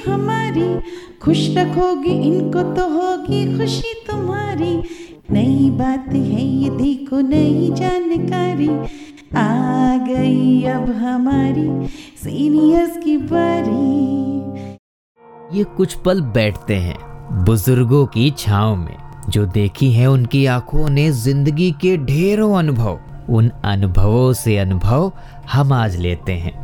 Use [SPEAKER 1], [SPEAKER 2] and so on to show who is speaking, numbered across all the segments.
[SPEAKER 1] हमारी। खुश रखोगी, इनको तो होगी खुशी तुम्हारी। नई बात है ये देखो, नई जानकारी। आ गई अब हमारी सीनियर्स की बारी।
[SPEAKER 2] ये कुछ पल बैठते हैं बुज़ुर्गों की छाव में। जो देखी है उनकी आँखों ने ज़िंदगी के ढेरों अनुभव। उन अनुभवों से अनुभव हम आज लेते हैं।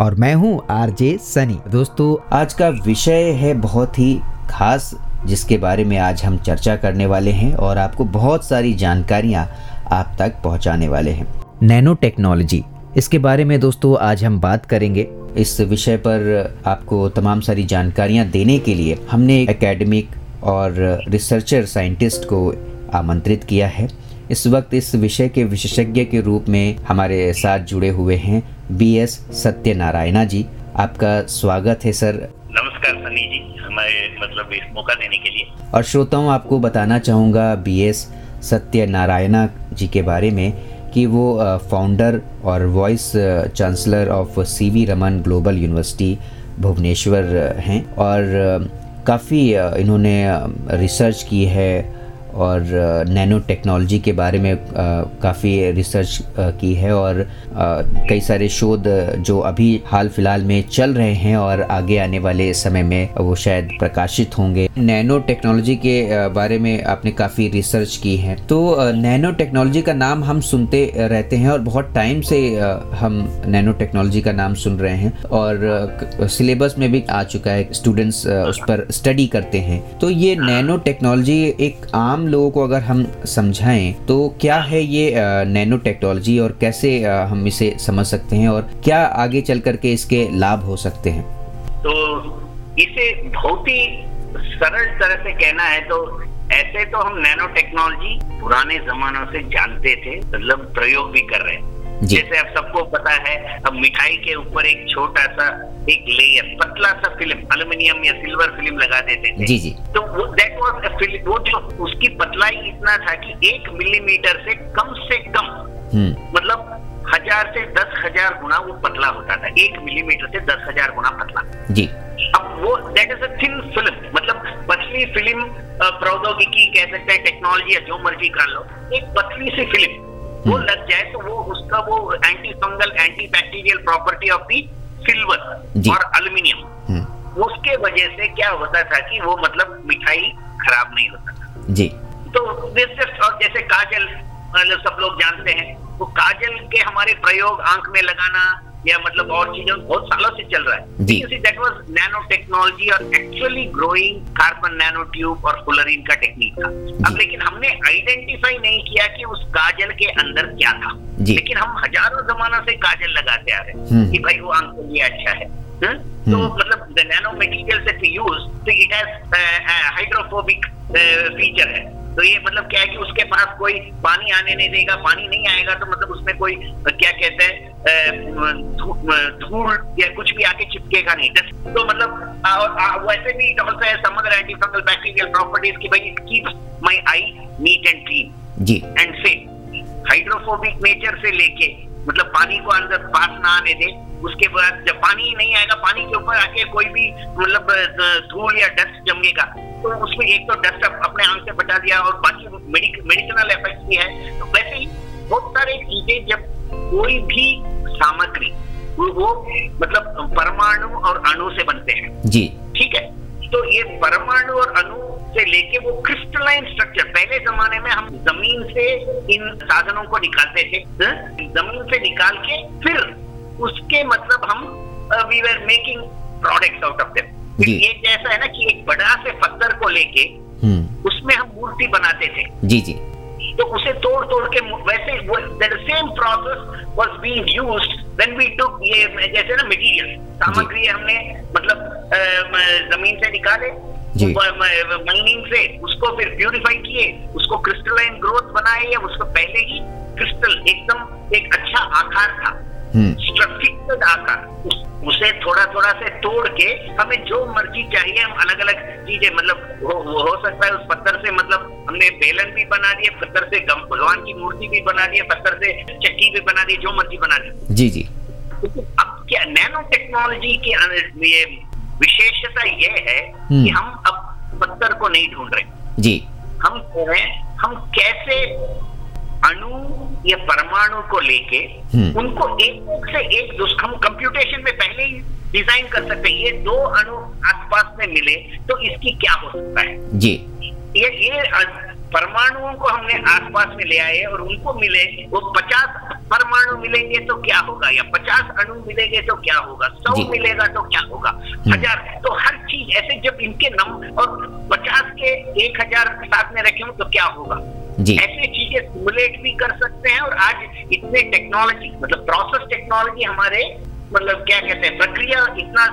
[SPEAKER 2] और मैं हूँ आरजे सनी। दोस्तों, आज का विषय है बहुत ही खास, जिसके बारे में आज हम चर्चा करने वाले हैं और आपको बहुत सारी जानकारियाँ आप तक पहुँचाने वाले हैं। नैनो टेक्नोलॉजी, इसके बारे में दोस्तों आज हम बात करेंगे। इस विषय पर आपको तमाम सारी जानकारियाँ देने के लिए हमने एकेडमिक और रिसर्चर साइंटिस्ट को आमंत्रित किया है। इस वक्त इस विषय के विशेषज्ञ के रूप में हमारे साथ जुड़े हुए हैं बी एस सत्यनारायणा जी। आपका स्वागत है सर।
[SPEAKER 3] नमस्कार सनी जी। हमारे मतलब इस मौका देने के लिए।
[SPEAKER 2] और श्रोताओं आपको बताना चाहूँगा बी एस सत्यनारायणा जी के बारे में कि वो फाउंडर और voice chancellor of C V Raman global university Bhubaneswar हैं। और काफ़ी इन्होंने रिसर्च की है और नैनो टेक्नोलॉजी के बारे में काफ़ी रिसर्च की है और कई सारे शोध जो अभी हाल फ़िलहाल में चल रहे हैं और आगे आने वाले समय में वो शायद प्रकाशित होंगे। नैनो टेक्नोलॉजी के बारे में आपने काफ़ी रिसर्च की है। तो नैनो टेक्नोलॉजी का नाम हम सुनते रहते हैं और बहुत टाइम से हम नैनो टेक्नोलॉजी का नाम सुन रहे हैं और सिलेबस में भी आ चुका है। स्टूडेंट्स उस पर स्टडी करते हैं। तो ये नैनो टेक्नोलॉजी एक आम आम लोगों को अगर हम समझाएँ तो क्या है ये नैनो टेक्नोलॉजी और कैसे हम इसे समझ सकते हैं और क्या आगे चल करके इसके लाभ हो सकते हैं?
[SPEAKER 3] तो इसे बहुत ही सरल तरह से कहना है तो ऐसे तो हम नैनो टेक्नोलॉजी पुराने जमानों से जानते थे मतलब प्रयोग भी कर रहे हैं। जैसे आप सबको पता है अब मिठाई के ऊपर एक छोटा सा एक लेयर पतला सा फ़िल्म अल्यूमिनियम या सिल्वर फ़िल्म लगा देते थे।
[SPEAKER 2] जी जी।
[SPEAKER 3] तो वो दैट वाज वो जो उसकी पतलाई इतना था कि एक मिलीमीटर से कम से कम हम्म। मतलब हज़ार से दस हज़ार गुना वो पतला होता था। एक मिलीमीटर से दस हज़ार गुना पतला।
[SPEAKER 2] जी।
[SPEAKER 3] अब वो that is a thin film मतलब पतली फ़िल्म प्रौद्योगिकी कह सकते हैं टेक्नोलॉजी या जो मर्ज़ी कर लो एक पतली सी फ़िल्म वो हम्म। लग जाए तो वो उसका वो anti fungal anti bacterial property of the silver और अल्यूमिनियम हम्म। उसके वजह से क्या होता था कि वो मतलब मिठाई खराब नहीं होता था
[SPEAKER 2] जी
[SPEAKER 3] तो और जैसे काजल मतलब सब लोग जानते हैं तो काजल के हमारे प्रयोग आँख में लगाना या मतलब और चीज़ों बहुत सालों से चल रहा है। दैट वाज नैनो टेक्नोलॉजी और actually growing carbon nano tube और फुलरिन का टेक्निक था। अब लेकिन हमने आइडेंटिफाई नहीं किया कि उस काजल के अंदर क्या था। लेकिन हम हज़ारों जमाना से काजल लगाते आ रहे हैं हम्म। कि भाई वो आँख के लिए अच्छा है। हम्म? तो हम्म। मतलब द नैनो मटेरियल से यूज़ तो इट हैज़ हाइड्रोफोबिक फीचर है। तो ये मतलब क्या है कि उसके पास कोई पानी आने नहीं देगा पानी नहीं आएगा तो मतलब उसमें कोई क्या कहते हैं धूल या कुछ भी आके चिपकेगा नहीं। तो मतलब आ, आ, वैसे भी ऑल्सो से some other anti fungal bacterial properties की भाई keeps my eye neat and clean
[SPEAKER 2] ji.
[SPEAKER 3] And से हाइड्रोफोबिक नेचर से लेके मतलब पानी को अंदर पास ना आने दे। उसके बाद जब पानी नहीं आएगा पानी के ऊपर आके कोई भी मतलब धूल या डस्ट जमेगा तो उसमें एक तो डस्ट अपने आँख से बचा दिया और बाकी मेडिसिनल इफ़ेक्ट भी है। तो वैसे ही बहुत सारे चीज़ें जब कोई भी सामग्री वो, वो मतलब परमाणु और अणु से बनते हैं।
[SPEAKER 2] जी।
[SPEAKER 3] ठीक है? तो ये परमाणु और अणु से लेके वो क्रिस्टलाइन स्ट्रक्चर पहले जमाने में हम ज़मीन से इन साधनों को निकालते थे हाँ? ज़मीन से निकाल के फिर उसके मतलब हम we were making products out of them ये जैसा है ना कि एक बड़ा से पत्थर को लेके
[SPEAKER 2] हम्म।
[SPEAKER 3] उसमें हम मूर्ति बनाते थे।
[SPEAKER 2] जी जी।
[SPEAKER 3] तो उसे तोड़ तोड़ के वैसे the same process was being used when we took ये जैसे ना मटेरियल सामग्री हमने मतलब ज़मीन से निकाले। माइनिंग से उसको फिर प्यूरिफाई किए उसको क्रिस्टलाइन ग्रोथ बनाए या उसको पहले ही क्रिस्टल एकदम एक अच्छा आकार था।
[SPEAKER 2] हम्म।
[SPEAKER 3] स्ट्रक्चर्ड आकार। उस- उसे थोड़ा थोड़ा से तोड़ के हमें जो मर्ज़ी चाहिए हम अलग अलग चीज़ें मतलब हो, हो, सकता है उस पत्थर से मतलब हमने बेलन भी बना दिए पत्थर से गम भगवान की मूर्ति भी बना दी पत्थर से चक्की भी बना दी जो मर्ज़ी बना दी।
[SPEAKER 2] जी जी।
[SPEAKER 3] अब क्या नैनो टेक्नोलॉजी के ये विशेषता ये है
[SPEAKER 2] हम्म।
[SPEAKER 3] कि हम अब पत्थर को नहीं ढूंढ रहे
[SPEAKER 2] जी
[SPEAKER 3] हम रहे हम कैसे अणु या परमाणु को लेके
[SPEAKER 2] हम्म।
[SPEAKER 3] उनको एक एक से एक हम कंप्यूटेशन में पहले ही डिज़ाइन कर सकते हैं ये दो अणु आसपास में मिले तो इसकी क्या हो सकता है
[SPEAKER 2] जी
[SPEAKER 3] ये ये परमाणुओं को हमने आसपास में ले आए और उनको मिले वो पचास परमाणु मिलेंगे तो क्या होगा? या पचास अणु मिलेंगे तो क्या होगा? सौ मिलेगा तो क्या होगा? हज़ार। तो हर चीज़ ऐसे जब इनके नम और पचास के एक हज़ार साथ में रखे हो तो क्या होगा? ऐसी चीज़ें सिमुलेट भी कर सकते हैं और आज इतने टेक्नोलॉजी मतलब प्रोसेस टेक्नोलॉजी हमारे मतलब क्या कहते हैं प्रक्रिया इतना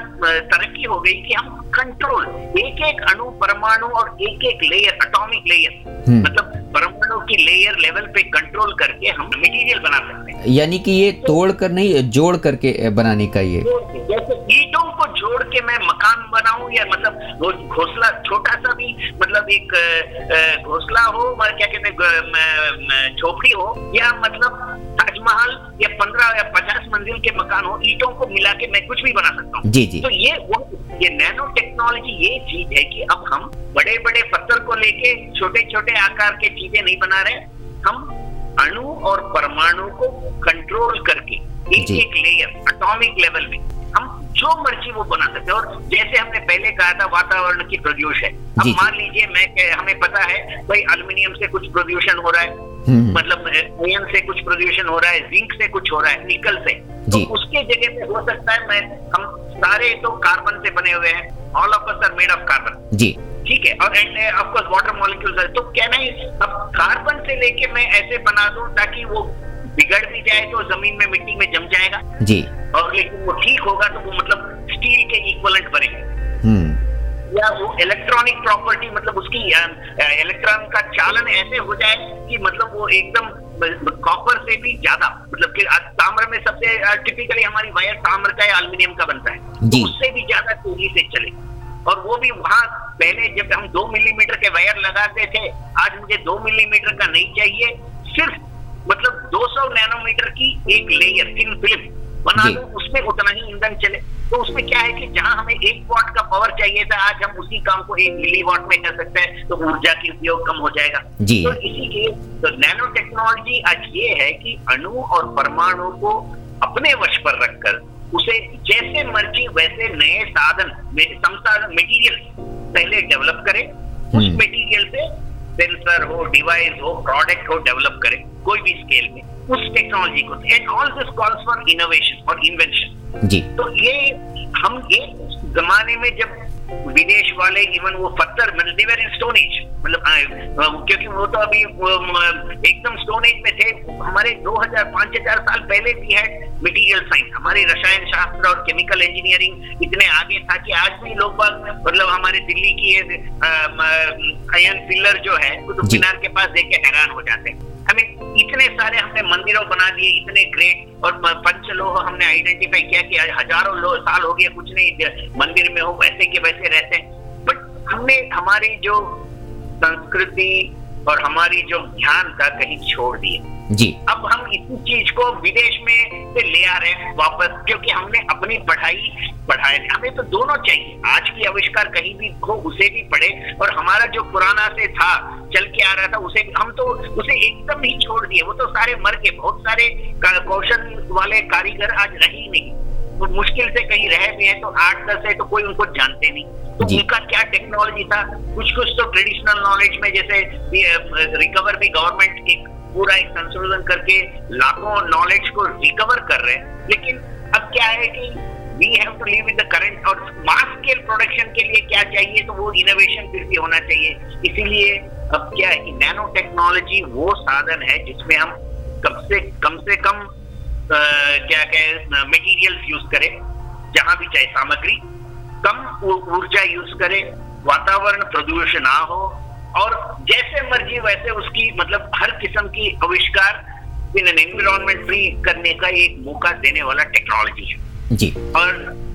[SPEAKER 3] तरक्की हो गई कि हम कंट्रोल एक एक अणु परमाणु और एक एक लेयर अटोमिक लेयर। मतलब परमाणु की लेयर लेवल पे कंट्रोल करके हम मटेरियल बना सकते हैं
[SPEAKER 2] यानी कि ये तोड़ कर नहीं जोड़ करके बनाने का ये
[SPEAKER 3] जैसे ईटों जोड़ के मैं मकान बनाऊँ या मतलब वो घोंसला छोटा सा भी मतलब एक अ, हो मतलब क्या कहते हैं झोपड़ी हो या मतलब ताजमहल या पंद्रह या पचास मंजिल के मकान हो ईटों को मिला के मैं कुछ भी बना सकता हूँ।
[SPEAKER 2] जी जी।
[SPEAKER 3] तो ये वो ये नैनो टेक्नोलॉजी ये चीज़ है कि अब हम बड़े बड़े पत्थर को लेके छोटे छोटे आकार के चीज़ें नहीं बना रहे हम अणु और परमाणु को कंट्रोल करके एक। एक लेयर एटॉमिक लेवल में। हम जो मर्ज़ी वो बना सकते और जैसे हमने पहले कहा था वातावरण की प्रदूषण। अब। मान लीजिए मैं हमें पता है भाई अल्मीनियम से कुछ प्रदूषण हो रहा है।
[SPEAKER 2] हम्म।
[SPEAKER 3] मतलब आयन से कुछ प्रदूषण हो रहा है जिंक से कुछ हो रहा है निकल से। तो उसके जगह पे हो सकता है मैं हम सारे तो कार्बन से बने हुए हैं। All of us are made of carbon
[SPEAKER 2] जी।
[SPEAKER 3] ठीक है और and of course water molecules है तो क्या नहीं अब कार्बन से लेके मैं ऐसे बना दूँ ताकि वो बिगड़ भी जाए तो ज़मीन में मिट्टी में जम जाएगा?
[SPEAKER 2] जी।
[SPEAKER 3] और लेकिन वो ठीक होगा तो वो मतलब स्टील के इक्वलेंट बनेगा।
[SPEAKER 2] हम्म।
[SPEAKER 3] या वो इलेक्ट्रॉनिक प्रॉपर्टी मतलब उसकी इलेक्ट्रॉन का चालन ऐसे हो जाए कि मतलब वो एकदम कॉपर से भी ज़्यादा मतलब कि ताम्र में सबसे टिपिकली हमारी वायर ताम्र का या एल्यूमिनियम का बनता है। तो उससे भी ज़्यादा तेज़ी से चले। और वो भी वहाँ पहले जब हम दो मिलीमीटर के वायर लगाते थे आज मुझे दो मिलीमीटर का नहीं चाहिए। सिर्फ़ मतलब 200 नैनोमीटर की एक लेयर थिन फ़िल्म बना। दो उसमें उतना ही ईंधन चले तो उसमें क्या है कि जहाँ हमें एक वॉट का पावर चाहिए था आज हम उसी काम को एक मिली वॉट में कर सकते हैं तो ऊर्जा की उपयोग कम हो जाएगा
[SPEAKER 2] जी।
[SPEAKER 3] तो इसी के तो नैनो टेक्नोलॉजी आज ये है कि अणु और परमाणु को अपने वश पर रखकर उसे जैसे मर्ज़ी वैसे नए साधन संसाधन मटेरियल पहले डेवलप करें उस
[SPEAKER 2] हम्म।
[SPEAKER 3] मटेरियल से सेंसर हो डिवाइस हो प्रोडक्ट हो डेवलप करें कोई भी स्केल में उस टेक्नोलॉजी को। And all this calls for innovation और इन्वेंशन
[SPEAKER 2] जी।
[SPEAKER 3] तो ये हम एक जमाने में जब विदेश वाले इवन वो पत्थर मतलब देवर इन स्टोन एज मतलब आ, आ, क्योंकि वो तो अभी एकदम स्टोन एज में थे। हमारे 2000 5000 साल पहले भी है मटेरियल साइंस हमारे रसायन शास्त्र और केमिकल इंजीनियरिंग इतने आगे था कि आज भी लोग बाग मतलब हमारे दिल्ली की ये आयन पिलर जो है कुतुब मीनार के पास देख के हैरान हो जाते हैं। हमें इतने सारे हमने मंदिरों बना दिए, इतने ग्रेट और पंच पंचलोह हमने आइडेंटिफाई किया कि हज़ारों साल हो गए, कुछ नहीं मंदिर में हो, वैसे के वैसे रहते हैं। बट हमने, हमारी जो संस्कृति और हमारी जो ध्यान था कहीं छोड़ दिए
[SPEAKER 2] जी।
[SPEAKER 3] अब हम इसी चीज़ को विदेश में से ले आ रहे हैं वापस क्योंकि हमने अपनी पढ़ाई बढ़ाए हमें तो दोनों चाहिए। आज की आविष्कार कहीं भी हो उसे भी पढ़े। और हमारा जो पुराना से था चल के आ रहा था उसे हम तो उसे एकदम ही छोड़ दिए। वो तो सारे मर के बहुत सारे कौशल वाले कारीगर आज रही नहीं। वो मुश्किल से कहीं रह भी है तो आठ दस है तो कोई उनको जानते नहीं। तो उनका क्या टेक्नोलॉजी था? कुछ कुछ तो ट्रेडिशनल नॉलेज में जैसे रिकवर भी गवर्नमेंट एक पूरा एक संशोधन करके लाखों नॉलेज को रिकवर कर रहे हैं। लेकिन अब क्या है कि we have to live in the current और मास स्केल प्रोडक्शन के लिए क्या चाहिए? तो वो इनोवेशन फिर भी होना चाहिए। इसीलिए अब क्या है कि नैनो टेक्नोलॉजी वो साधन है जिसमें हम कम से कम से कम आ, क्या कहे मटेरियल्स यूज़ करें जहाँ भी चाहे सामग्री कम ऊर्जा यूज़ करें वातावरण प्रदूषण ना हो और जैसे मर्ज़ी वैसे उसकी मतलब हर किस्म की आविष्कार इन एन एनवायरमेंट फ्री करने का एक मौका देने वाला टेक्नोलॉजी है।
[SPEAKER 2] जी।
[SPEAKER 3] और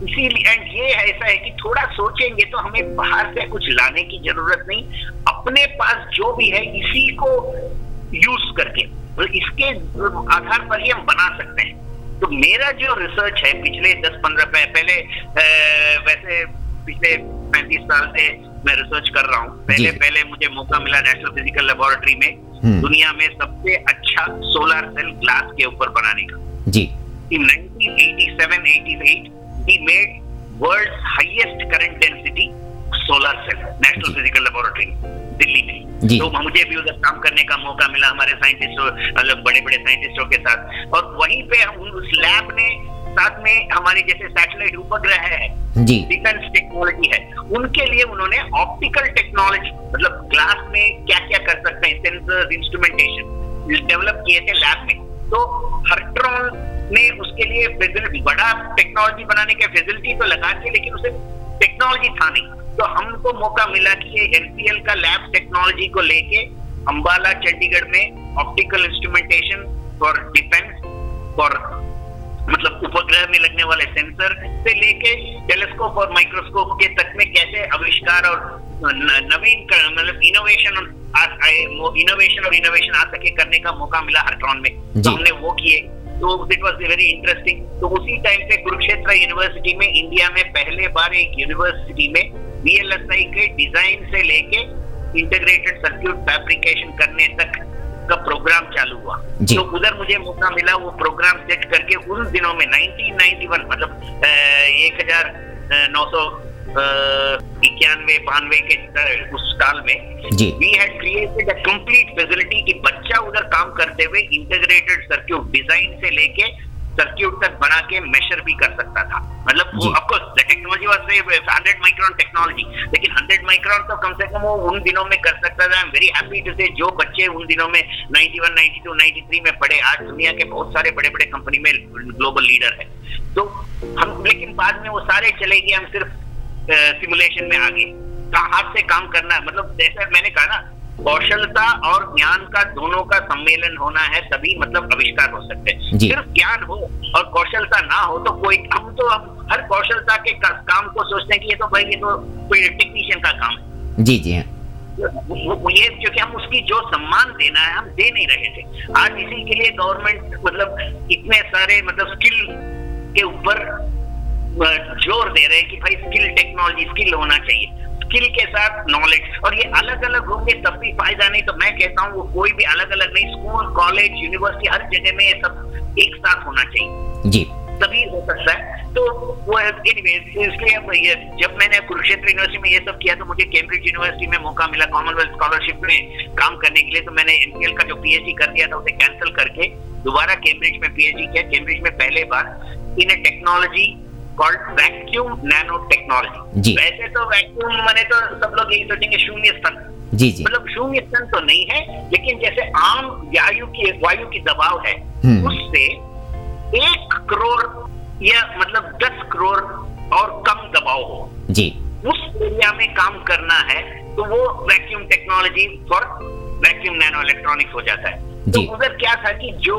[SPEAKER 3] इसीलिए एंड ये ऐसा है कि थोड़ा सोचेंगे तो हमें बाहर से कुछ लाने की ज़रूरत नहीं अपने पास जो भी है इसी को यूज़ करके तो इसके आधार पर ही हम बना सकते हैं। तो मेरा जो रिसर्च है पिछले दस पंद्रह पहले वैसे पिछले पैंतीस साल से मैं रिसर्च कर रहा हूँ। पहले पहले मुझे मौका मिला नेशनल फ़िज़िकल लेबोरेटरी में। हम्म। दुनिया में सबसे अच्छा सोलर सेल ग्लास के ऊपर बनाने का।
[SPEAKER 2] जी।
[SPEAKER 3] In 1987-88 we made world's highest current density solar cell national physical laboratory Delhi में। तो मुझे भी उधर काम करने का मौका मिला हमारे साइंटिस्टों मतलब बड़े बड़े साइंटिस्टों के साथ। और वहीं पे हम उस लैब ने साथ में हमारे जैसे सैटेलाइट उपग्रह है
[SPEAKER 2] जी।
[SPEAKER 3] डिफेंस टेक्नोलॉजी है उनके लिए उन्होंने ऑप्टिकल टेक्नोलॉजी मतलब ग्लास में क्या क्या कर सकते हैं सेंसर इंस्ट्रूमेंटेशन डेवलप किए थे लैब में। तो हर्ट्रॉन ने उसके लिए बड़ा टेक्नोलॉजी बनाने के फैसिलिटी तो लगा के लेकिन उसे टेक्नोलॉजी था नहीं। तो हमको मौका मिला कि ये एनपीएल का लैब टेक्नोलॉजी को लेके अंबाला चंडीगढ़ में optical instrumentation for defence for मतलब उपग्रह में लगने वाले सेंसर से लेके टेलीस्कोप और माइक्रोस्कोप के तक में कैसे आविष्कार और नवीन मतलब इनोवेशन इनोवेशन और इनोवेशन आ सके करने का मौका मिला हर हरट्रॉन में तो हमने वो किए। तो इट वॉज़ वेरी इंटरेस्टिंग तो उसी टाइम पे कुरुक्षेत्र यूनिवर्सिटी में इंडिया में पहले बार एक यूनिवर्सिटी में बीएलएसआई के डिज़ाइन से लेके इंटीग्रेटेड सर्क्यूट फैब्रिकेशन करने तक का प्रोग्राम चालू हुआ। तो उधर मुझे मौका मिला वो प्रोग्राम सेट करके उन दिनों में 1991 मतलब एक हज़ार नौ सौ इक्यानवे बानवे के उस साल में we had created a complete facility कि बच्चा उधर काम करते हुए इंटीग्रेटेड सर्क्यूट डिज़ाइन से लेके सर्क्यूट तक बना के मेजर भी कर सकता था। मतलब वो of course the technology was hundred micron technology लेकिन हंड्रेड माइक्रोन तो कम से कम वो उन दिनों में कर सकता था। I am very happy to say जो बच्चे उन दिनों में 91 92 93 में पढ़े आज दुनिया के बहुत सारे बड़े बड़े कंपनी में ग्लोबल लीडर है। तो हम लेकिन बाद में वो सारे चले गए हम सिर्फ़ सिमुलेशन में आगे। हाथ से काम करना मतलब जैसा मैंने कहा ना कौशलता और ज्ञान का दोनों का सम्मेलन होना है तभी मतलब आविष्कार हो सकते हैं। सिर्फ़ ज्ञान हो और कौशलता ना हो तो कोई हम तो हम हर कौशलता के काम को सोचते हैं कि ये तो भाई ये तो कोई टेक्नीशियन का काम है।
[SPEAKER 2] जी जी हाँ।
[SPEAKER 3] ये क्योंकि हम उसकी जो सम्मान देना है हम दे नहीं रहे थे। आज इसी के लिए गवर्नमेंट मतलब इतने सारे मतलब स्किल के ऊपर ज़ोर दे रहे हैं कि भाई स्किल टेक्नोलॉजी स्किल होना चाहिए। स्किल के साथ नॉलेज और ये अलग अलग होंगे तब भी फ़ायदा नहीं तो मैं कहता हूँ वो कोई भी अलग अलग नहीं स्कूल कॉलेज यूनिवर्सिटी हर जगह में ये सब एक साथ होना चाहिए।
[SPEAKER 2] जी।
[SPEAKER 3] तभी हो सकता है। तो वो एनीवे इसलिए जब मैंने कुरुक्षेत्र यूनिवर्सिटी में ये सब किया तो मुझे कैम्ब्रिज यूनिवर्सिटी में मौका मिला कॉमनवेल्थ स्कॉलरशिप में काम करने के लिए। तो मैंने एनपीएल का जो पीएचडी कर दिया था उसे कैंसिल करके दोबारा कैम्ब्रिज में पीएचडी किया। कैम्ब्रिज में पहले बार in technology called vacuum nano technology वैसे तो वैक्यूम मैंने तो सब लोग यही सोचेंगे शून्य स्तन।
[SPEAKER 2] जी जी।
[SPEAKER 3] मतलब शून्य स्तन तो नहीं है लेकिन जैसे आम वायु की वायु की दबाव है हम्म। उससे एक करोड़ या मतलब दस करोड़ और कम दबाव हो।
[SPEAKER 2] जी।
[SPEAKER 3] उस एरिया में काम करना है तो वो vacuum technology for vacuum nano electronics हो जाता है। तो उधर क्या था कि जो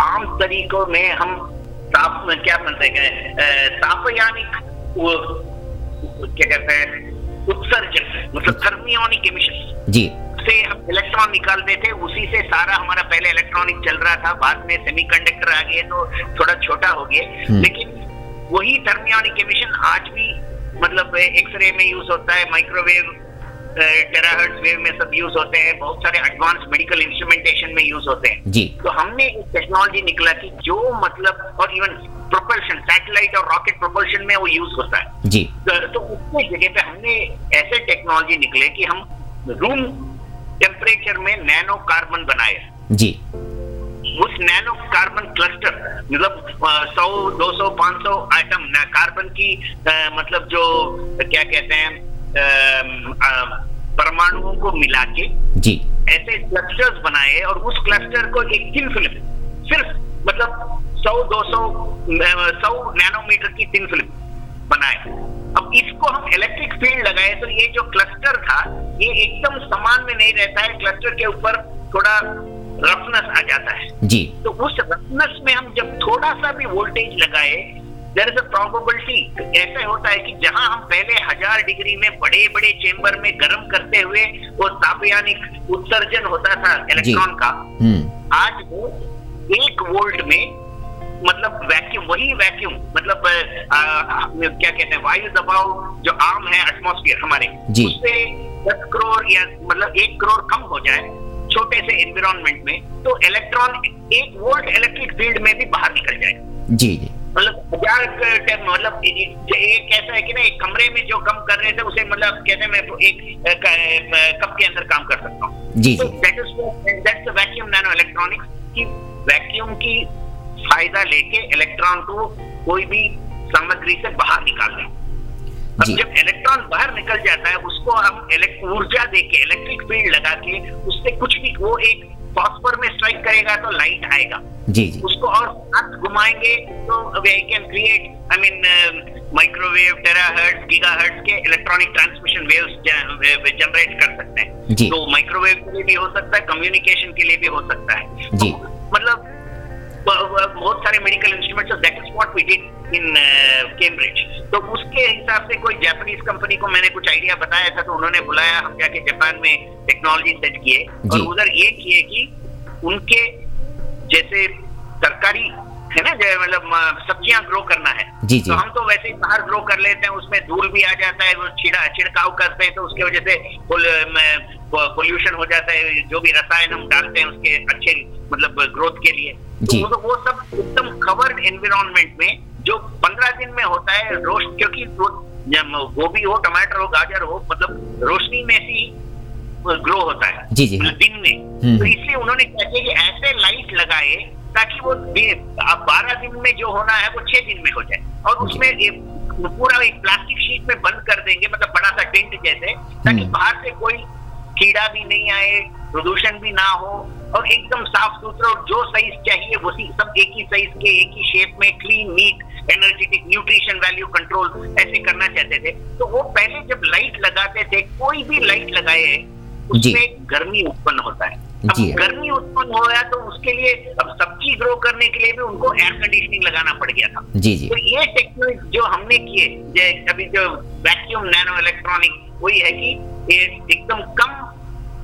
[SPEAKER 3] आम तरीकों में हम ताप क्या बनते हैं? तापयानिक वो क्या कहते हैं उत्सर्जन मतलब थर्मियोनिक एमिशन
[SPEAKER 2] जी।
[SPEAKER 3] उससे हम इलेक्ट्रॉन निकालते थे उसी से सारा हमारा पहले इलेक्ट्रॉनिक चल रहा था बाद में सेमीकंडक्टर आ गए तो थोड़ा छोटा हो गए
[SPEAKER 2] हम्म।
[SPEAKER 3] लेकिन वही थर्मियोनिक एमिशन आज भी मतलब एक्सरे में यूज़ होता है माइक्रोवेव टेराहर्ट्ज वेव में सब यूज़ होते हैं बहुत सारे एडवांस मेडिकल इंस्ट्रूमेंटेशन में यूज़ होते हैं।
[SPEAKER 2] जी।
[SPEAKER 3] तो हमने एक टेक्नोलॉजी निकला कि जो मतलब और इवन प्रोपल्शन सैटेलाइट और रॉकेट प्रोपल्शन में वो यूज़ होता है।
[SPEAKER 2] जी।
[SPEAKER 3] तो तो उसके जगह पे हमने ऐसे टेक्नोलॉजी निकले कि हम रूम टेम्परेचर में नैनो कार्बन बनाए।
[SPEAKER 2] जी।
[SPEAKER 3] उस नैनो कार्बन क्लस्टर मतलब सौ दो सौ पाँच सौ आइटम कार्बन की अ, मतलब जो क्या कहते हैं परमाणुओं को मिला के
[SPEAKER 2] जी।
[SPEAKER 3] ऐसे क्लस्टर्स बनाए और उस क्लस्टर को एक थिन फ़िल्म सिर्फ़ मतलब सौ दो सौ सौ नैनोमीटर की थिन फ़िल्म बनाए। अब इसको हम इलेक्ट्रिक फ़ील्ड लगाए तो ये जो क्लस्टर था ये एकदम समान में नहीं रहता है। क्लस्टर के ऊपर थोड़ा रफनेस आ जाता है।
[SPEAKER 2] जी।
[SPEAKER 3] तो उस रफनेस में हम जब थोड़ा सा भी वोल्टेज लगाए देर इज़ अ प्रोबेबिलिटी ऐसा होता है कि जहाँ हम पहले हज़ार डिग्री में बड़े बड़े चेंबर में गर्म करते हुए वो तापयानिक उत्सर्जन होता था इलेक्ट्रॉन का।
[SPEAKER 2] हम्म।
[SPEAKER 3] आज वो एक वोल्ट में मतलब वैक्यूम वही वैक्यूम मतलब अ, क्या कहते हैं वायु दबाव जो आम है एटमॉस्फेयर हमारे उससे दस करोड़ या मतलब एक करोड़ कम हो जाए छोटे से एनवायरमेंट में तो इलेक्ट्रॉन एक वोल्ट इलेक्ट्रिक फ़ील्ड में भी बाहर निकल जाए।
[SPEAKER 2] जी जी।
[SPEAKER 3] मतलब हज़ार मतलब एक ऐसा है कि ना एक कमरे में जो कम कर रहे थे उसे मतलब कहते मैं एक अ, क- अ, कप के अंदर काम कर सकता हूँ।
[SPEAKER 2] जी,
[SPEAKER 3] तो that is that's vacuum nano electronics की वैक्यूम की फ़ायदा लेके इलेक्ट्रॉन को कोई भी सामग्री से बाहर निकाल दें अब जब इलेक्ट्रॉन बाहर निकल जाता है उसको हम ऊर्जा देके इलेक्ट्रिक फ़ील्ड लगा के उससे कुछ भी वो एक फॉस्फर में स्ट्राइक करेगा तो लाइट आएगा
[SPEAKER 2] जी जी
[SPEAKER 3] उसको और साथ घुमाएँगे तो we can create I mean microwave terahertz gigahertz के इलेक्ट्रॉनिक ट्रांसमिशन वेव्स जनरेट कर सकते हैं
[SPEAKER 2] जी।
[SPEAKER 3] तो माइक्रोवेव के लिए भी हो सकता है कम्युनिकेशन के लिए भी हो सकता है
[SPEAKER 2] जी।
[SPEAKER 3] तो मतलब बहुत सारे medical instruments that is what we did in Cambridge तो उसके हिसाब से कोई जापानीज कंपनी को मैंने कुछ आइडिया बताया था तो उन्होंने बुलाया हम जाके जापान में टेक्नोलॉजी सेट किए। और उधर ये किए कि उनके जैसे तरकारी है ना जो मतलब सब्ज़ियाँ ग्रो करना है
[SPEAKER 2] जी, जी।
[SPEAKER 3] तो हम तो वैसे ही बाहर ग्रो कर लेते हैं उसमें धूल भी आ जाता है वो छिड़ा छिड़काव करते हैं तो उसकी वजह से पोल्यूशन हो जाता है जो भी रसायन हम डालते हैं उसके अच्छे मतलब ग्रोथ के लिए
[SPEAKER 2] जी।
[SPEAKER 3] तो वो, वो सब एकदम कवर्ड एनवायरमेंट में जो पंद्रह दिन में होता है रोश क्योंकि गोभी हो टमाटर हो गाजर हो मतलब रोशनी में से ही ग्रो होता है
[SPEAKER 2] जी, जी।
[SPEAKER 3] दिन में
[SPEAKER 2] हम्म।
[SPEAKER 3] तो इसलिए उन्होंने क्या किया कि ऐसे लाइट लगाए ताकि वो अब बारह दिन में जो होना है वो छह दिन में हो जाए। और उसमें एक पूरा एक प्लास्टिक शीट में बंद कर देंगे मतलब बड़ा सा टेंट जैसे ताकि। बाहर से कोई कीड़ा भी नहीं आए प्रदूषण भी ना हो और एकदम साफ़ सुथरा और जो साइज़ चाहिए वही सब एक ही साइज़ के एक ही शेप में clean neat energetic nutrition value control ऐसे करना चाहते थे। तो वो पहले जब लाइट लगाते थे कोई भी लाइट लगाए उसमें गर्मी उत्पन्न होता है।
[SPEAKER 2] जी।
[SPEAKER 3] गर्मी उत्पन्न हो गया तो उसके लिए अब सब्ज़ी ग्रो करने के लिए भी उनको एयर कंडीशनिंग लगाना पड़ गया था।
[SPEAKER 2] जी जी।
[SPEAKER 3] तो ये टेक्निक जो हमने किए जे- अभी जो वैक्यूम नैनो इलेक्ट्रॉनिक वही है कि ये एकदम कम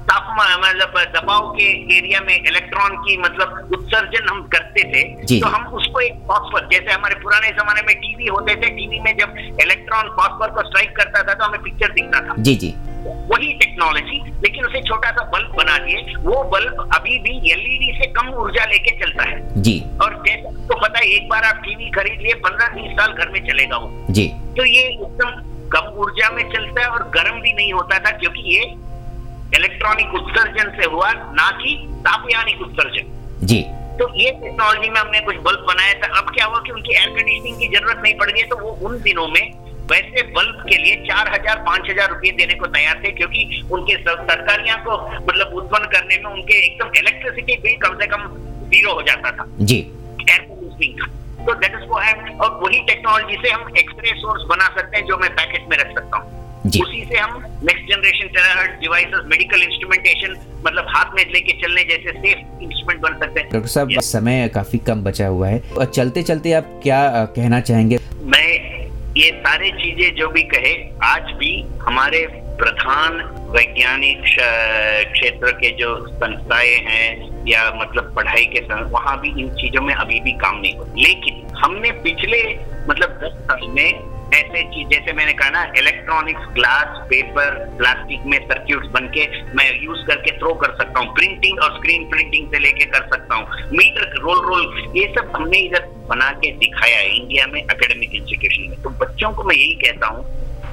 [SPEAKER 3] तापमान मतलब दबाव के एरिया में इलेक्ट्रॉन की मतलब उत्सर्जन हम करते थे तो हम उसको एक फॉस्फर जैसे हमारे पुराने जमाने में टीवी होते थे टीवी में जब इलेक्ट्रॉन फॉस्फर को स्ट्राइक करता था तो हमें पिक्चर दिखता था।
[SPEAKER 2] जी जी।
[SPEAKER 3] वही टेक्नोलॉजी लेकिन उसे छोटा सा बल्ब बना दिए। वो बल्ब अभी भी एलईडी से कम ऊर्जा लेके चलता है।
[SPEAKER 2] जी।
[SPEAKER 3] और जैसे तो पता है एक बार आप टीवी खरीद लिए पंद्रह बीस साल घर में चलेगा वो।
[SPEAKER 2] जी।
[SPEAKER 3] तो ये एकदम कम ऊर्जा में चलता है और गर्म भी नहीं होता था क्योंकि ये इलेक्ट्रॉनिक उत्सर्जन से हुआ ना कि तापयानिक उत्सर्जन।
[SPEAKER 2] जी।
[SPEAKER 3] तो ये टेक्नोलॉजी में हमने कुछ बल्ब बनाया था। अब क्या हुआ कि उनकी एयर कंडीशनिंग की ज़रूरत नहीं पड़ गई तो वो उन दिनों में वैसे बल्ब के लिए चार हज़ार पाँच हज़ार रुपये देने को तैयार थे क्योंकि उनके सरकारियाँ को मतलब उत्पन्न करने में उनके एकदम इलेक्ट्रिसिटी बिल कम से कम ज़ीरो हो जाता था।
[SPEAKER 2] जी।
[SPEAKER 3] एयर कंडीशनिंग का। तो दैट इज़ वो और वही टेक्नोलॉजी से हम एक्सरे सोर्स बना सकते हैं जो मैं पैकेट में रख सकता हूँ। उसी से हम next generation terahertz devices medical instrumentation मतलब हाथ में लेके चलने जैसे सेफ़ इंस्ट्रूमेंट बन सकते हैं।
[SPEAKER 2] डॉक्टर साहब समय काफ़ी कम बचा हुआ है। और चलते चलते आप क्या कहना चाहेंगे?
[SPEAKER 3] मैं ये सारे चीज़ें जो भी कहे, आज भी हमारे प्रधान वैज्ञानिक क्षेत्र के जो संस्थाएँ हैं या मतलब पढ़ाई के वहाँ भी इन चीज़ों में अभी भी काम नहीं हो लेकिन हमने पिछले मतलब दस साल में ऐसे चीज़ जैसे मैंने कहा ना इलेक्ट्रॉनिक्स ग्लास पेपर प्लास्टिक में सर्क्यूट बन के मैं यूज़ करके थ्रो कर सकता हूँ। प्रिंटिंग और स्क्रीन प्रिंटिंग से लेके कर सकता हूँ। मीटर रोल रोल ये सब हमने इधर बना के दिखाया है इंडिया में अकेडमिक इंस्टीट्यूशन में। तो बच्चों को मैं यही कहता हूँ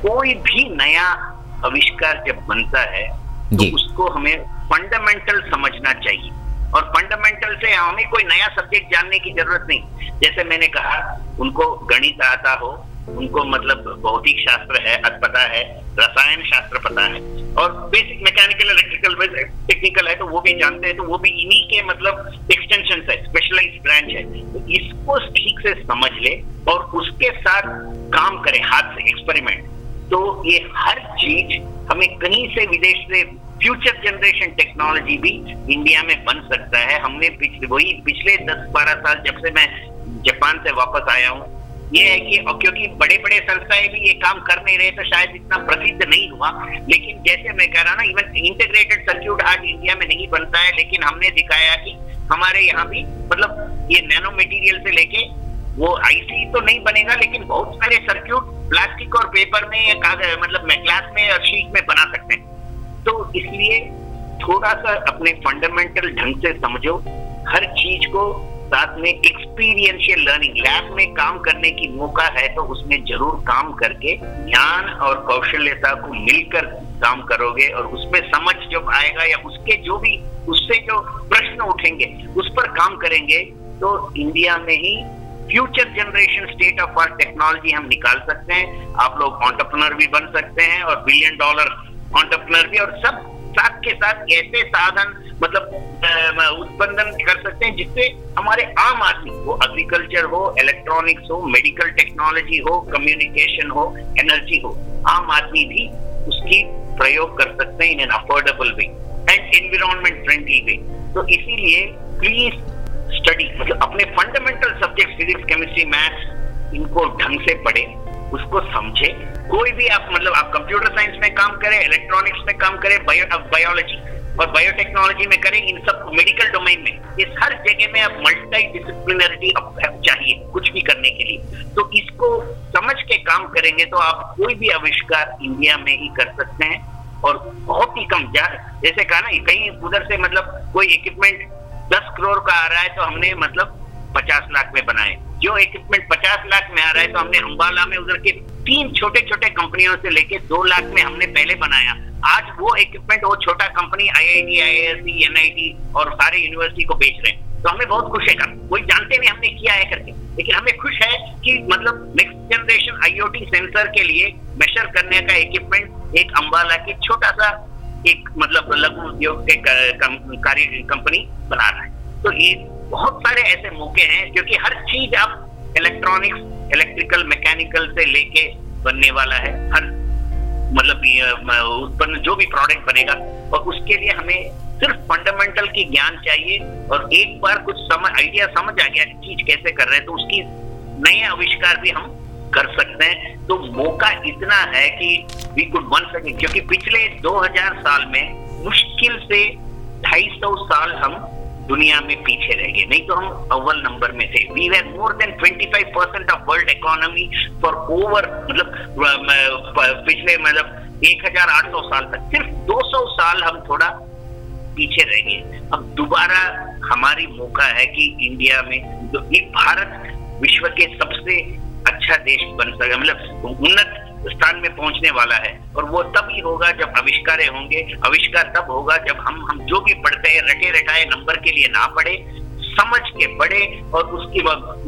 [SPEAKER 3] कोई भी नया आविष्कार जब बनता है तो उसको हमें फंडामेंटल समझना चाहिए। और फंडामेंटल से हमें कोई नया सब्जेक्ट जानने की ज़रूरत नहीं। जैसे मैंने कहा उनको गणित आता हो उनको मतलब भौतिक शास्त्र है पता है, रसायन शास्त्र पता है। और बेसिक मैकेनिकल इलेक्ट्रिकल टेक्निकल है तो वो भी जानते हैं तो वो भी इन्हीं के मतलब एक्सटेंशन है स्पेशलाइज ब्रांच है। तो इसको ठीक से समझ ले और उसके साथ काम करे, हाथ से एक्सपेरिमेंट तो ये हर चीज़ हमें कहीं से विदेश से फ्यूचर जनरेशन टेक्नोलॉजी भी इंडिया में बन सकता है। हमने पिछले वही पिछले दस बारह साल जब से मैं जापान से वापस आया हूँ ये है कि क्योंकि बड़े बड़े संस्थाएँ भी ये काम कर नहीं रहे तो शायद इतना प्रसिद्ध नहीं हुआ। लेकिन जैसे मैं कह रहा ना इवन इंटीग्रेटेड सर्क्यूट आज इंडिया में नहीं बनता है, लेकिन हमने दिखाया कि हमारे यहाँ भी मतलब ये नैनो मटेरियल से लेके वो आईसी तो नहीं बनेगा, लेकिन बहुत सारे सर्क्यूट प्लास्टिक और पेपर में या कागज़ मतलब ग्लास में और शीट में बना सकते हैं। तो इसलिए थोड़ा सा अपने फंडामेंटल ढंग से समझो, हर चीज़ को साथ में एक्सपीरियंशियल लर्निंग लैब में काम करने की मौका है तो उसमें ज़रूर काम करके ज्ञान और कौशल्यता को मिलकर काम करोगे और उसमें समझ जब आएगा या उसके जो भी, उससे जो प्रश्न उठेंगे, उस पर काम करेंगे तो इंडिया में ही future generation state of art technology हम निकाल सकते हैं। आप लोग ऑन्टरप्रनर भी बन सकते हैं और बिलियन डॉलर ऑन्टरप्रनर भी और सब साथ के साथ ऐसे साधन मतलब उत्पादन कर सकते हैं जिससे हमारे आम आदमी वो एग्रीकल्चर हो इलेक्ट्रॉनिक्स हो मेडिकल टेक्नोलॉजी हो कम्युनिकेशन हो एनर्जी हो, आम आदमी भी उसकी प्रयोग कर सकते हैं in an affordable way and environment friendly way तो इसीलिए प्लीज़ स्टडी मतलब अपने fundamental subject physics chemistry maths इनको ढंग से पढ़े। उसको समझे। कोई भी आप मतलब आप कंप्यूटर साइंस में काम करें इलेक्ट्रॉनिक्स में काम करें बायो, बायोलॉजी और बायोटेक्नोलॉजी में करें इन सब मेडिकल डोमेन में इस हर जगह में आप मल्टी डिसिप्लिनरिटी चाहिए कुछ भी करने के लिए। तो इसको समझ के काम करेंगे तो आप कोई भी आविष्कार इंडिया में ही कर सकते हैं और बहुत ही कम जैसे कहा ना कहीं उधर से मतलब कोई इक्विपमेंट दस करोड़ का आ रहा है तो हमने मतलब पचास लाख में बनाए। जो इक्विपमेंट पचास लाख में आ रहा है तो हमने अम्बाला में उधर के तीन छोटे छोटे कंपनियों से लेके दो लाख में हमने पहले बनाया। आज वो इक्विपमेंट वो छोटा कंपनी आई आई टी और सारे यूनिवर्सिटी को बेच रहे हैं। तो हमें बहुत खुश है कर कोई जानते नहीं हमने किया है करके। लेकिन हमें खुश है कि मतलब नेक्स्ट जनरेशन आईओटी सेंसर के लिए मेशर करने का इक्विपमेंट एक अम्बाला की छोटा सा एक मतलब लघु उद्योग कार्य कंपनी बना रहा है। तो ये बहुत सारे ऐसे मौके हैं क्योंकि हर चीज़ अब इलेक्ट्रॉनिक्स इलेक्ट्रिकल मैकेनिकल से लेके बनने वाला है। हर मतलब उत्पन्न, जो भी प्रोडक्ट बनेगा। और उसके लिए हमें सिर्फ़ फंडामेंटल की ज्ञान चाहिए। और एक बार कुछ समझ आइडिया समझ आ गया चीज़ कैसे कर रहे हैं तो उसकी नए आविष्कार भी हम कर सकते हैं। तो मौका इतना है कि वी कुड वन सेकेंड क्योंकि पिछले 2000 साल में मुश्किल से 250 साल हम दुनिया में पीछे रह गए। नहीं तो हम अव्वल नंबर में थे। We have more than 25 percent of world economy for over मतलब पिछले मतलब 1800 साल तक। सिर्फ़ 200 साल हम थोड़ा पीछे रह गए। अब दोबारा हमारी मौका है कि इंडिया में एक भारत विश्व के सबसे अच्छा देश बन सके मतलब उन्नत स्थान में पहुँचने वाला है। और वो तब ही होगा जब आविष्कार होंगे। आविष्कार तब होगा जब हम हम जो भी पढ़ते हैं, रटे रटाए नंबर के लिए ना पढ़े, समझ के पढ़े और उसकी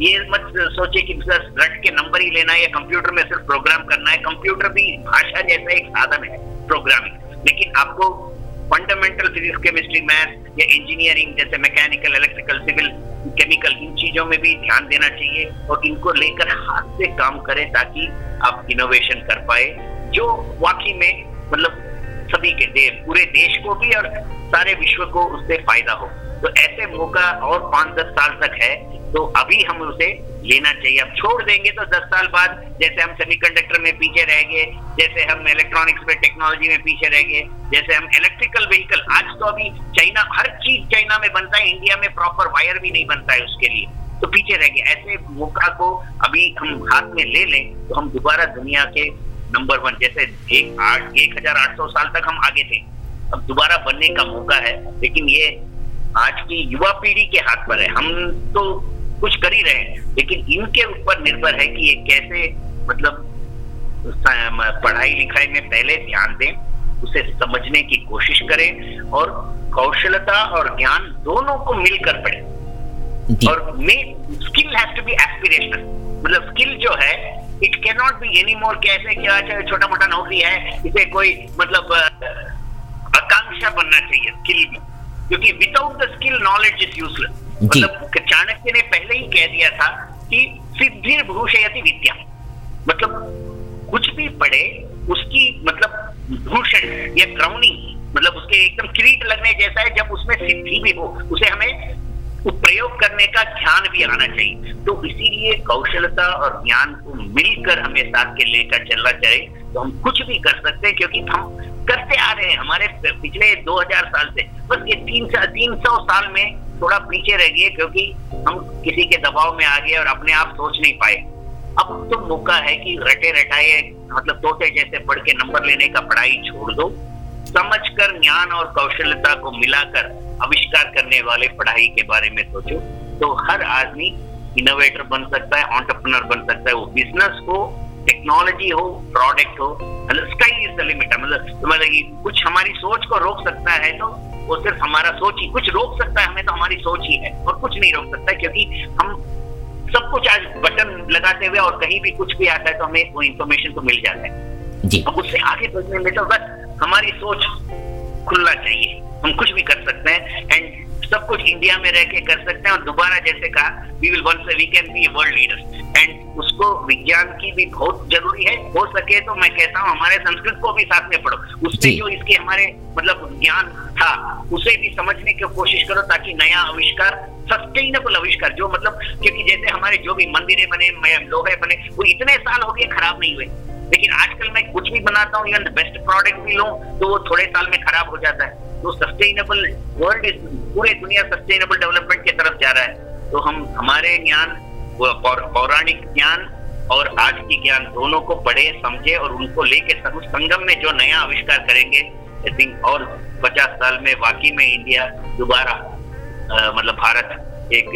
[SPEAKER 3] ये मत सोचे कि बस रट के नंबर ही लेना है या कंप्यूटर में सिर्फ़ प्रोग्राम करना है। कंप्यूटर भी भाषा जैसा एक साधन है, प्रोग्रामिंग। लेकिन आपको फंडामेंटल फिजिक्स केमिस्ट्री मैथ या इंजीनियरिंग जैसे मैकेनिकल इलेक्ट्रिकल सिविल केमिकल चीज़ों में भी ध्यान देना चाहिए और इनको लेकर हाथ से काम करें ताकि आप इनोवेशन कर पाए। जो वाकई में मतलब सभी के देश पूरे देश को भी और सारे विश्व को उससे फ़ायदा हो। तो ऐसे मौका और पाँच दस साल तक है तो अभी हम उसे लेना चाहिए। अब छोड़ देंगे तो दस साल बाद जैसे हम सेमीकंडक्टर में पीछे रह गए, जैसे हम इलेक्ट्रॉनिक्स में टेक्नोलॉजी में पीछे रह गए, जैसे हम इलेक्ट्रिकल व्हीकल आज तो अभी चाइना हर चीज़ चाइना में बनता है इंडिया में प्रॉपर वायर भी नहीं बनता है उसके लिए। तो पीछे रह गए ऐसे मौका को अभी हम हाथ में ले लें तो हम दोबारा दुनिया के नंबर वन जैसे एक आठ, एक हज़ार आठ सौ साल तक हम आगे थे। अब दोबारा बनने का मौका है, लेकिन ये आज की युवा पीढ़ी के हाथ पर है। हम तो कुछ कर ही रहे हैं, लेकिन इनके ऊपर निर्भर है कि ये कैसे मतलब पढ़ाई लिखाई में पहले ध्यान दें, उसे समझने की कोशिश करें और कौशलता और ज्ञान दोनों को मिलकर पढ़े। और main skill has to be aspirational मतलब स्किल जो है it can not be any more कैसे क्या छोटा मोटा नौकरी है इसे कोई मतलब आकांक्षा बनना चाहिए स्किल भी क्योंकि without the skill knowledge is useless मतलब चाणक्य ने पहले ही कह दिया था कि सिद्धि भूषयति विद्या। मतलब कुछ भी पढ़े उसकी मतलब भूषण या क्राउनिंग मतलब उसके एकदम किरीट लगने जैसा है जब उसमें सिद्धि भी हो उसे हमें प्रयोग करने का ध्यान भी आना चाहिए। तो इसीलिए कौशलता और ज्ञान को मिलकर हमें साथ के लेकर चलना चाहिए। तो हम कुछ भी कर सकते हैं, क्योंकि हम करते आ रहे हैं। हमारे पिछले 2000 साल से, बस ये तीन तीन सौ साल में थोड़ा पीछे रह गए, क्योंकि हम किसी के दबाव में आ गए और अपने आप सोच नहीं पाए। अब तो मौका है कि रटे रटाए मतलब तोते जैसे पढ़ के नंबर लेने का पढ़ाई छोड़ दो। समझकर ज्ञान और कौशलता को मिलाकर आविष्कार करने वाले पढ़ाई के बारे में सोचो तो हर आदमी इनोवेटर बन सकता है ऑन्टरप्रनर बन सकता है वो बिज़नेस हो टेक्नोलॉजी हो प्रोडक्ट हो मतलब स्काई इज़ द लिमिट मतलब मतलब कुछ हमारी सोच को रोक सकता है तो वो सिर्फ़ हमारा सोच ही कुछ रोक सकता है हमें तो हमारी सोच ही है और कुछ नहीं रोक सकता क्योंकि हम सब कुछ आज बटन लगाते हुए और कहीं भी कुछ भी आता है तो हमें वो इन्फॉर्मेशन तो मिल जाता है। जी। उससे आगे बढ़ने में तो बस हमारी सोच खुलना चाहिए। हम कुछ भी कर सकते हैं एंड सब कुछ इंडिया में रह के कर सकते हैं और दोबारा जैसे कहा we will win we can be world leader and उसको विज्ञान की भी बहुत ज़रूरी है। हो सके तो मैं कहता हूँ हमारे संस्कृत को भी साथ में पढ़ो। उसमें जो। इसके हमारे मतलब ज्ञान था उसे भी समझने की कोशिश करो ताकि नया आविष्कार सस्टेनेबल आविष्कार जो मतलब क्योंकि जैसे हमारे जो भी मंदिरें बने लोहे बने वो इतने साल हो गए खराब नहीं हुए। लेकिन आजकल मैं कुछ भी बनाता हूँ इवन बेस्ट प्रोडक्ट भी लूँ तो वो थोड़े साल में खराब हो जाता है। तो सस्टेनेबल वर्ल्ड पूरे दुनिया सस्टेनेबल डेवलपमेंट की तरफ़ जा रहा है। तो हम, हमारे ज्ञान पौराणिक ज्ञान और आज की ज्ञान दोनों को पढ़े, समझे और उनको लेके संगम में जो नया आविष्कार करेंगे आई थिंक और पचास साल में वाकई में इंडिया दोबारा मतलब भारत एक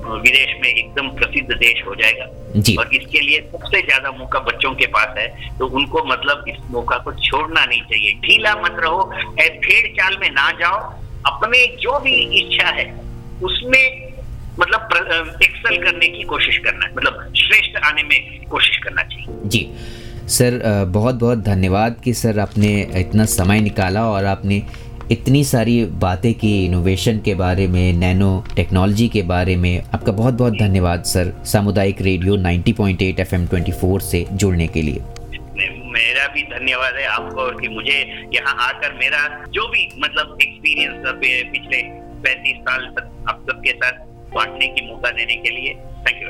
[SPEAKER 3] विदेश में एकदम प्रसिद्ध देश हो जाएगा। जी। और इसके लिए सबसे ज़्यादा मौका बच्चों के पास है तो उनको मतलब इस मौका को छोड़ना नहीं चाहिए। ढीला मत रहो भेड़ चाल में ना जाओ। अपने जो भी इच्छा है उसमें मतलब एक्सेल करने की कोशिश करना है मतलब श्रेष्ठ आने में कोशिश करना चाहिए।
[SPEAKER 2] जी। सर बहुत बहुत धन्यवाद कि सर आपने इतना समय निकाला और आपने इतनी सारी बातें की इनोवेशन के बारे में नैनो टेक्नोलॉजी के बारे में आपका बहुत बहुत धन्यवाद सर सामुदायिक रेडियो 90.8 एफएम 24 से जुड़ने के लिए।
[SPEAKER 3] मेरा भी धन्यवाद है आपको और कि मुझे यहाँ आकर मेरा जो भी मतलब एक्सपीरियंस पिछले पैंतीस साल तक आप सबके साथ बांटने की मौका देने के लिए।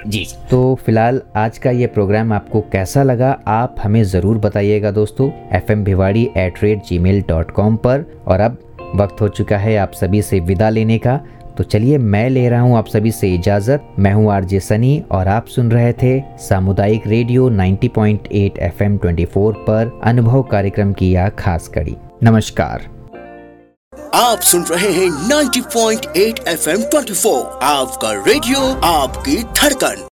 [SPEAKER 2] जी तो फ़िलहाल आज का ये प्रोग्राम आपको कैसा लगा आप हमें ज़रूर बताइएगा दोस्तों F M Bhiwadi at rate G mail dot com पर। और अब वक्त हो चुका है आप सभी से विदा लेने का। तो चलिए, मैं ले रहा हूँ आप सभी से इजाज़त। मैं हूँ आरजे सनी और आप सुन रहे थे सामुदायिक रेडियो 90.8 एफएम 24 पर अनुभव कार्यक्रम की यह खास कड़ी। नमस्कार।
[SPEAKER 4] आप सुन रहे हैं 90.8 एफएम 24 आपका रेडियो, आपकी धड़कन।